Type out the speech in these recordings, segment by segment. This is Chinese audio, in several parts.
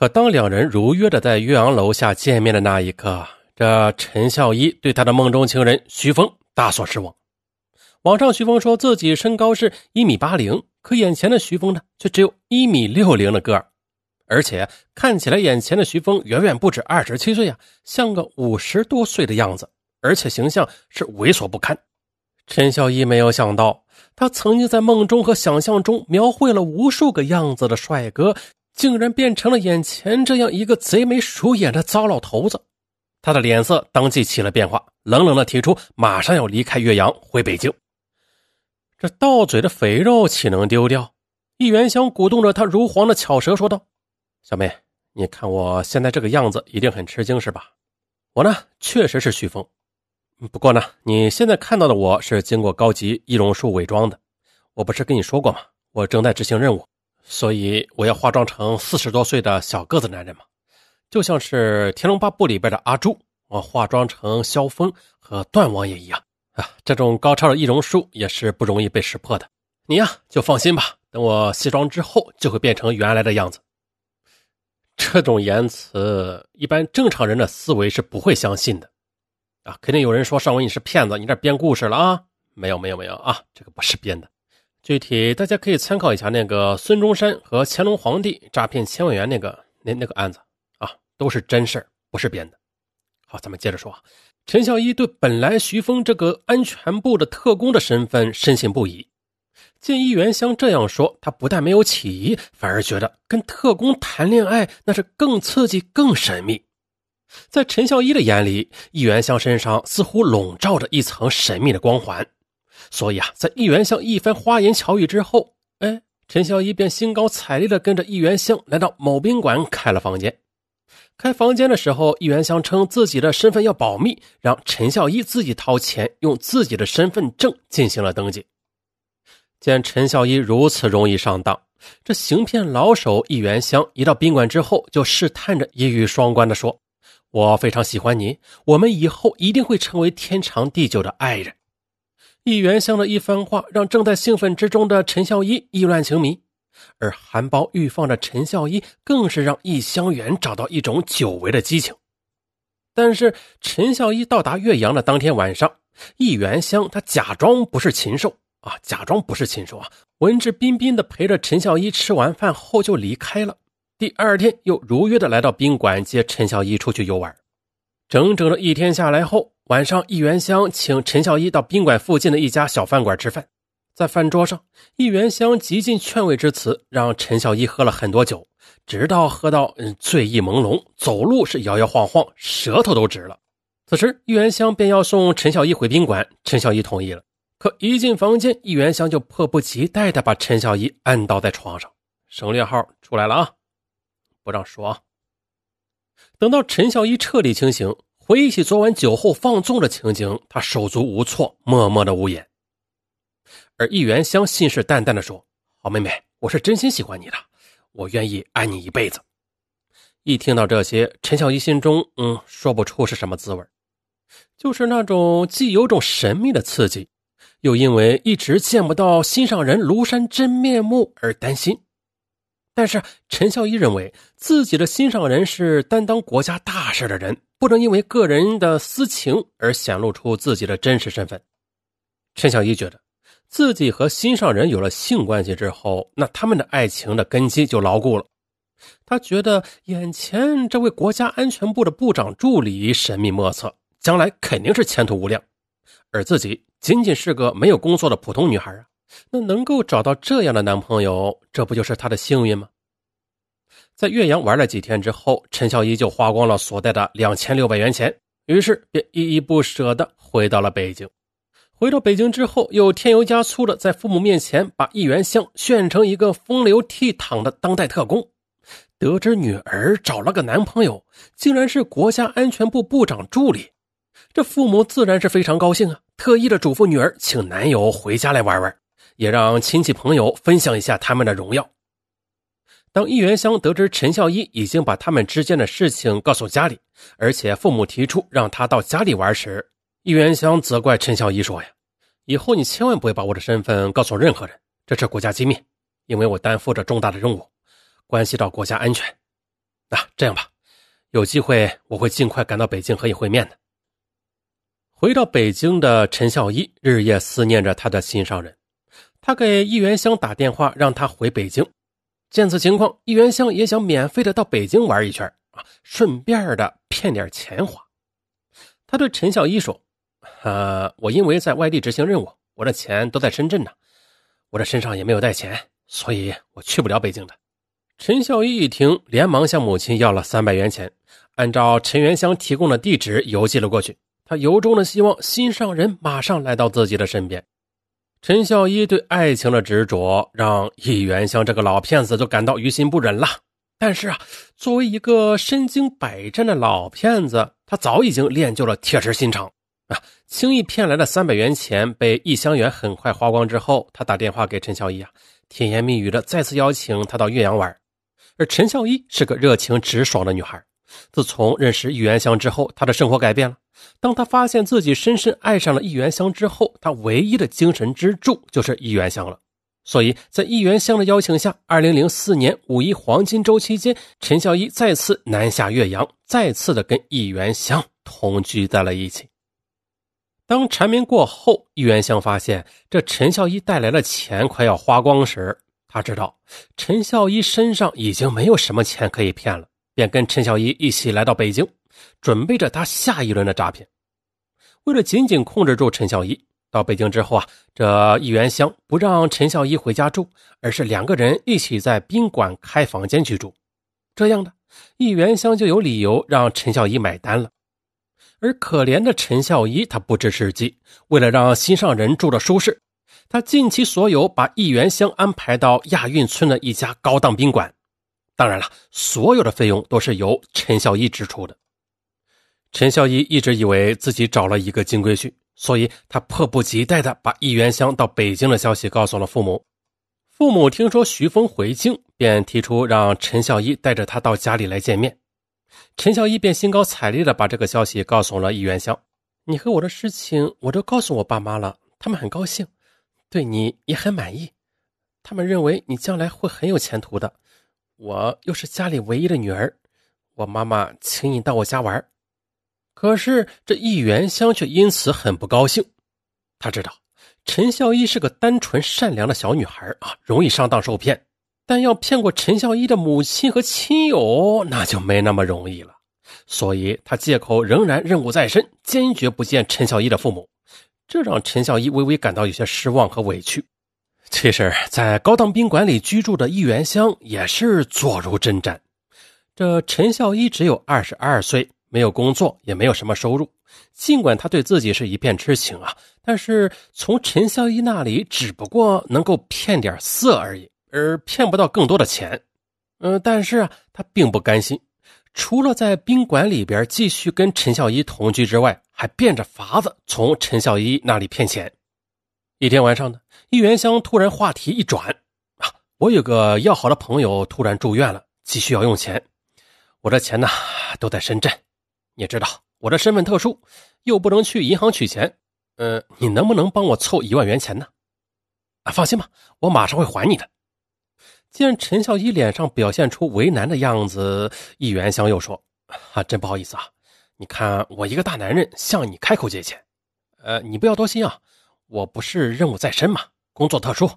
可当两人如约的在岳阳楼下见面的那一刻，这陈孝一对他的梦中情人徐峰大所失望。网上徐峰说自己身高是一米八零，可眼前的徐峰呢，却只有一米六零的个儿，而且看起来眼前的徐峰远远不止二十七岁呀，像个五十多岁的样子，而且形象是猥琐不堪。陈孝一没有想到，他曾经在梦中和想象中描绘了无数个样子的帅哥。竟然变成了眼前这样一个贼眉鼠眼的糟老头子，他的脸色当即起了变化，冷冷的提出马上要离开岳阳回北京。这到嘴的肥肉岂能丢掉？易元香鼓动着他如簧的巧舌说道：“小妹，你看我现在这个样子，一定很吃惊是吧？我呢，确实是徐峰，不过呢，你现在看到的我是经过高级易容术伪装的。我不是跟你说过吗？我正在执行任务。”所以我要化妆成四十多岁的小个子男人嘛，就像是《天龙八部》里边的阿朱，我化妆成萧峰和段王爷一样啊。这种高超的易容术也是不容易被识破的。你呀就放心吧，等我卸妆之后就会变成原来的样子。这种言辞，一般正常人的思维是不会相信的啊！肯定有人说尚文你是骗子，你这编故事了啊？没有没有没有啊，这个不是编的。具体大家可以参考一下那个孙中山和乾隆皇帝诈骗千万元那个那那个案子啊，都是真事不是编的。好，咱们接着说啊，陈孝一对本来徐峰这个安全部的特工的身份深信不疑，见易元香这样说，他不但没有起疑，反而觉得跟特工谈恋爱那是更刺激、更神秘。在陈孝一的眼里，易元香身上似乎笼罩着一层神秘的光环。所以啊，在易元香一番花言巧语之后，哎，陈孝一便兴高采烈地跟着易元香来到某宾馆开了房间。开房间的时候，易元香称自己的身份要保密，让陈孝一自己掏钱，用自己的身份证进行了登记。见陈孝一如此容易上当，这行骗老手易元香一到宾馆之后，就试探着一语双关地说：“我非常喜欢你，我们以后一定会成为天长地久的爱人。”易元香的一番话，让正在兴奋之中的陈孝一意乱情迷，而含苞欲放的陈孝一更是让易香园找到一种久违的激情。但是，陈孝一到达岳阳的当天晚上，易元香他假装不是禽兽啊，假装不是禽兽啊，文质彬彬的陪着陈孝一吃完饭后就离开了。第二天又如约的来到宾馆接陈孝一出去游玩，整整的一天下来后。晚上，易元香请陈孝一到宾馆附近的一家小饭馆吃饭。在饭桌上，易元香极尽劝慰之词，让陈孝一喝了很多酒，直到喝到嗯醉意朦胧，走路是摇摇晃晃，舌头都直了。此时，易元香便要送陈孝一回宾馆，陈孝一同意了。可一进房间，易元香就迫不及待地把陈孝一按倒在床上。省略号出来了啊，不让说啊。等到陈孝一彻底清醒。回忆起昨晚酒后放纵的情景，他手足无措，默默的无言。而易元香信誓旦旦的说：“好妹妹，我是真心喜欢你的，我愿意爱你一辈子。”一听到这些，陈小一心中嗯说不出是什么滋味就是那种既有种神秘的刺激，又因为一直见不到心上人庐山真面目而担心。但是陈孝一认为自己的心上人是担当国家大事的人。不能因为个人的私情而显露出自己的真实身份。陈小一觉得，自己和心上人有了性关系之后，那他们的爱情的根基就牢固了。他觉得眼前这位国家安全部的部长助理神秘莫测，将来肯定是前途无量，而自己仅仅是个没有工作的普通女孩啊，那能够找到这样的男朋友，这不就是她的幸运吗？在岳阳玩了几天之后，陈小一就花光了所带的两千六百元钱，于是便依依不舍地回到了北京。回到北京之后，又添油加醋的在父母面前把易元香炫成一个风流倜傥的当代特工。得知女儿找了个男朋友，竟然是国家安全部部长助理，这父母自然是非常高兴啊，特意的嘱咐女儿请男友回家来玩玩，也让亲戚朋友分享一下他们的荣耀。当易元香得知陈孝一已经把他们之间的事情告诉家里，而且父母提出让他到家里玩时，易元香责怪陈孝一说：“呀，以后你千万不要把我的身份告诉任何人，这是国家机密，因为我担负着重大的任务，关系到国家安全。”啊，这样吧，有机会我会尽快赶到北京和你会面的。回到北京的陈孝一日夜思念着他的心上人，他给易元香打电话，让他回北京。见此情况，易元香也想免费的到北京玩一圈啊，顺便的骗点钱花。他对陈孝一说：“啊，我因为在外地执行任务，我的钱都在深圳呢，我这身上也没有带钱，所以我去不了北京的。”陈孝一一听，连忙向母亲要了三百元钱，按照陈元香提供的地址邮寄了过去。他由衷的希望心上人马上来到自己的身边。陈孝一对爱情的执着，让易元香这个老骗子都感到于心不忍了。但是啊，作为一个身经百战的老骗子，他早已经练就了铁石心肠啊！轻易骗来的三百元钱被易香园很快花光之后，他打电话给陈孝一啊，甜言蜜语的再次邀请他到岳阳玩。而陈孝一是个热情直爽的女孩。自从认识易元香之后，他的生活改变了。当他发现自己深深爱上了易元香之后，他唯一的精神支柱就是易元香了。所以在易元香的邀请下，二零零四年五一黄金周期间，陈孝一再次南下岳阳，再次的跟易元香同居在了一起。当缠绵过后，易元香发现这陈孝一带来的钱快要花光时，他知道陈孝一身上已经没有什么钱可以骗了。便跟陈小一一起来到北京，准备着他下一轮的诈骗。为了紧紧控制住陈小一，到北京之后啊，这易元香不让陈小一回家住，而是两个人一起在宾馆开房间居住。这样的易元香就有理由让陈小一买单了。而可怜的陈小一，他不知时机，为了让心上人住的舒适，他尽其所有把易元香安排到亚运村的一家高档宾馆。当然了，所有的费用都是由陈孝一支出的。陈孝一一直以为自己找了一个金龟婿，所以他迫不及待的把易元香到北京的消息告诉了父母。父母听说徐峰回京，便提出让陈孝一带着他到家里来见面。陈孝一便兴高采烈的把这个消息告诉了易元香：“你和我的事情，我都告诉我爸妈了，他们很高兴，对你也很满意，他们认为你将来会很有前途的。”我又是家里唯一的女儿，我妈妈请你到我家玩。可是这易元香却因此很不高兴。他知道陈孝一是个单纯善良的小女孩啊，容易上当受骗。但要骗过陈孝一的母亲和亲友，那就没那么容易了。所以他借口仍然任务在身，坚决不见陈孝一的父母。这让陈孝一微微感到有些失望和委屈。其实，在高档宾馆里居住的易元香也是坐如针毡。这陈孝一只有二十二岁，没有工作，也没有什么收入。尽管他对自己是一片痴情啊，但是从陈孝一那里只不过能够骗点色而已，而骗不到更多的钱。嗯，但是啊，他并不甘心，除了在宾馆里边继续跟陈孝一同居之外，还变着法子从陈孝一那里骗钱。一天晚上呢，易元香突然话题一转，啊，我有个要好的朋友突然住院了，急需要用钱，我的钱呢都在深圳，你知道我的身份特殊，又不能去银行取钱，呃，你能不能帮我凑一万元钱呢？啊，放心吧，我马上会还你的。见陈孝一脸上表现出为难的样子，易元香又说：“啊，真不好意思啊，你看我一个大男人向你开口借钱，呃，你不要多心啊。”我不是任务在身嘛，工作特殊。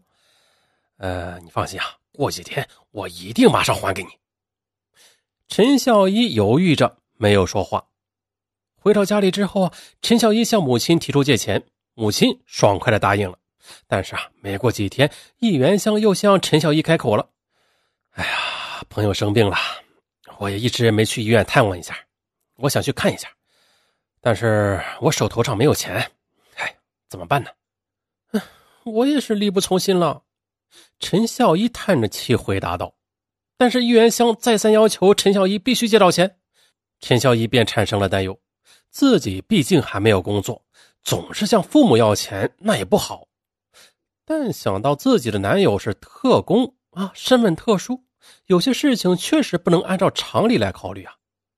呃，你放心啊，过几天我一定马上还给你。陈孝一犹豫着没有说话。回到家里之后啊，陈孝一向母亲提出借钱，母亲爽快的答应了。但是啊，没过几天，易元香又向陈孝一开口了：“哎呀，朋友生病了，我也一直没去医院探望一下，我想去看一下，但是我手头上没有钱，哎，怎么办呢？”我也是力不从心了，陈孝一叹着气回答道。但是易元香再三要求陈孝一必须借到钱，陈孝一便产生了担忧。自己毕竟还没有工作，总是向父母要钱那也不好。但想到自己的男友是特工啊，身份特殊，有些事情确实不能按照常理来考虑啊。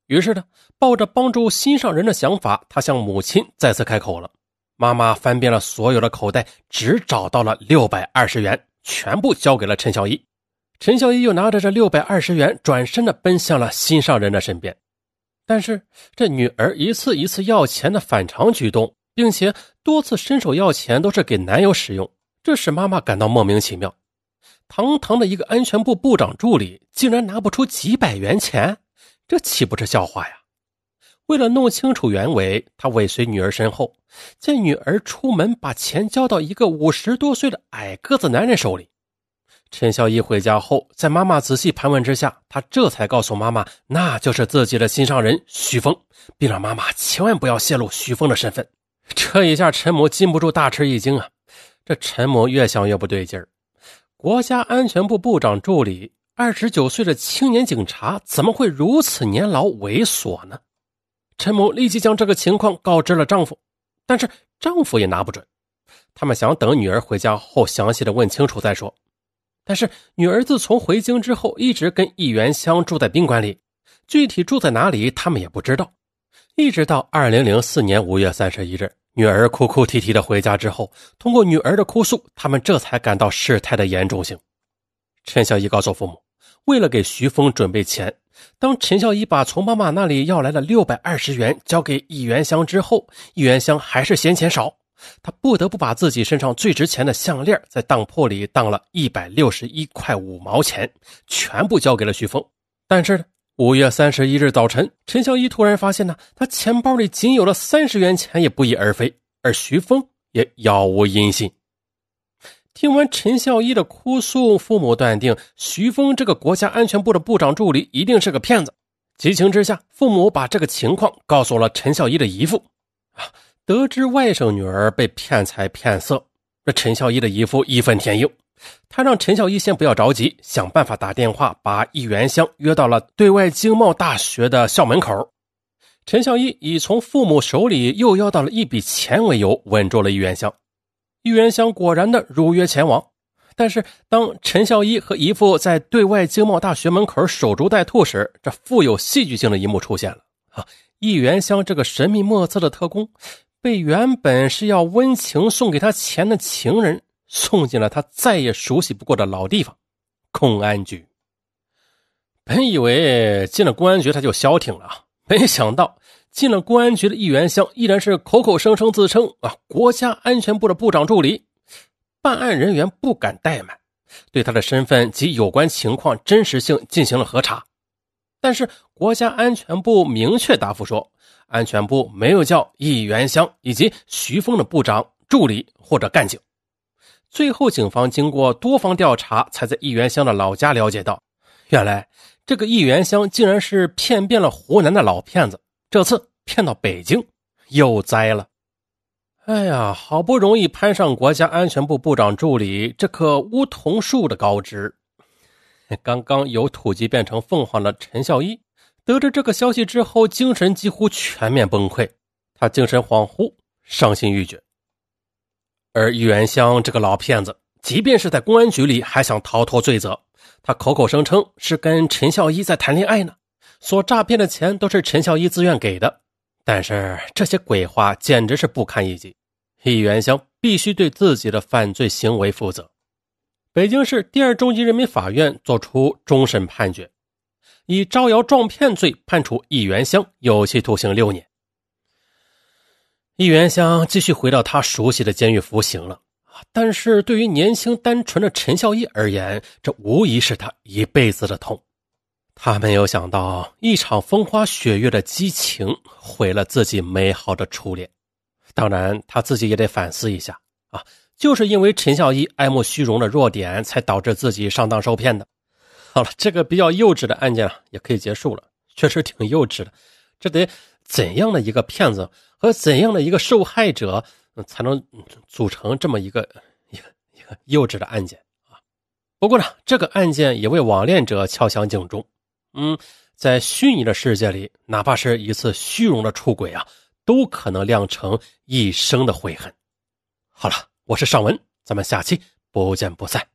于是呢，抱着帮助心上人的想法，他向母亲再次开口了。妈妈翻遍了所有的口袋，只找到了六百二十元，全部交给了陈小一。陈小一又拿着这六百二十元，转身的奔向了心上人的身边。但是这女儿一次一次要钱的反常举动，并且多次伸手要钱都是给男友使用，这使妈妈感到莫名其妙。堂堂的一个安全部部长助理，竟然拿不出几百元钱，这岂不是笑话呀？为了弄清楚原委，他尾随女儿身后，见女儿出门，把钱交到一个五十多岁的矮个子男人手里。陈孝一回家后，在妈妈仔细盘问之下，他这才告诉妈妈，那就是自己的心上人徐峰，并让妈妈千万不要泄露徐峰的身份。这一下，陈母禁不住大吃一惊啊！这陈母越想越不对劲儿，国家安全部部长助理，二十九岁的青年警察，怎么会如此年老猥琐呢？陈某立即将这个情况告知了丈夫，但是丈夫也拿不准，他们想等女儿回家后详细的问清楚再说。但是女儿自从回京之后，一直跟易元香住在宾馆里，具体住在哪里，他们也不知道。一直到二零零四年五月三十一日，女儿哭哭啼啼的回家之后，通过女儿的哭诉，他们这才感到事态的严重性。陈小一告诉父母，为了给徐峰准备钱，当陈孝一把从妈妈那里要来的六百二十元交给易元香之后，易元香还是嫌钱少。他不得不把自己身上最值钱的项链在当铺里当了一百六十一块五毛钱，全部交给了徐峰。但是五月三十一日早晨，陈孝一突然发现呢，他钱包里仅有了三十元钱，也不翼而飞，而徐峰也杳无音信。听完陈孝一的哭诉，父母断定徐峰这个国家安全部的部长助理一定是个骗子。急情之下，父母把这个情况告诉了陈孝一的姨父。啊。得知外甥女儿被骗财骗色，这陈孝一的姨父义愤填膺，他让陈孝一先不要着急，想办法打电话把易元香约到了对外经贸大学的校门口。陈孝一以从父母手里又要到了一笔钱为由，稳住了易元香。易元香果然的如约前往，但是当陈孝一和姨父在对外经贸大学门口守株待兔时，这富有戏剧性的一幕出现了啊！易元香这个神秘莫测的特工。被原本是要温情送给他钱的情人送进了他再也熟悉不过的老地方——公安局。本以为进了公安局他就消停了，没想到进了公安局的易元香依然是口口声声自称啊国家安全部的部长助理。办案人员不敢怠慢，对他的身份及有关情况真实性进行了核查。但是国家安全部明确答复说。安全部没有叫易元香以及徐峰的部长助理或者干警。最后，警方经过多方调查，才在易元香的老家了解到，原来这个易元香竟然是骗遍了湖南的老骗子。这次骗到北京，又栽了。哎呀，好不容易攀上国家安全部部长助理这棵梧桐树的高枝，刚刚由土鸡变成凤凰的陈孝一。得知这个消息之后，精神几乎全面崩溃，他精神恍惚，伤心欲绝。而易元香这个老骗子，即便是在公安局里，还想逃脱罪责。他口口声称是跟陈孝一在谈恋爱呢，所诈骗的钱都是陈孝一自愿给的。但是这些鬼话简直是不堪一击，易元香必须对自己的犯罪行为负责。北京市第二中级人民法院作出终审判决。以招摇撞骗罪判处易元香有期徒刑六年。易元香继续回到他熟悉的监狱服刑了但是对于年轻单纯的陈孝义而言，这无疑是他一辈子的痛。他没有想到，一场风花雪月的激情毁了自己美好的初恋。当然，他自己也得反思一下啊，就是因为陈孝义爱慕虚荣的弱点，才导致自己上当受骗的。好了，这个比较幼稚的案件啊，也可以结束了。确实挺幼稚的，这得怎样的一个骗子和怎样的一个受害者，才能组成这么一个一个一个幼稚的案件啊？不过呢，这个案件也为网恋者敲响警钟。嗯，在虚拟的世界里，哪怕是一次虚荣的出轨啊，都可能酿成一生的悔恨。好了，我是尚文，咱们下期不见不散。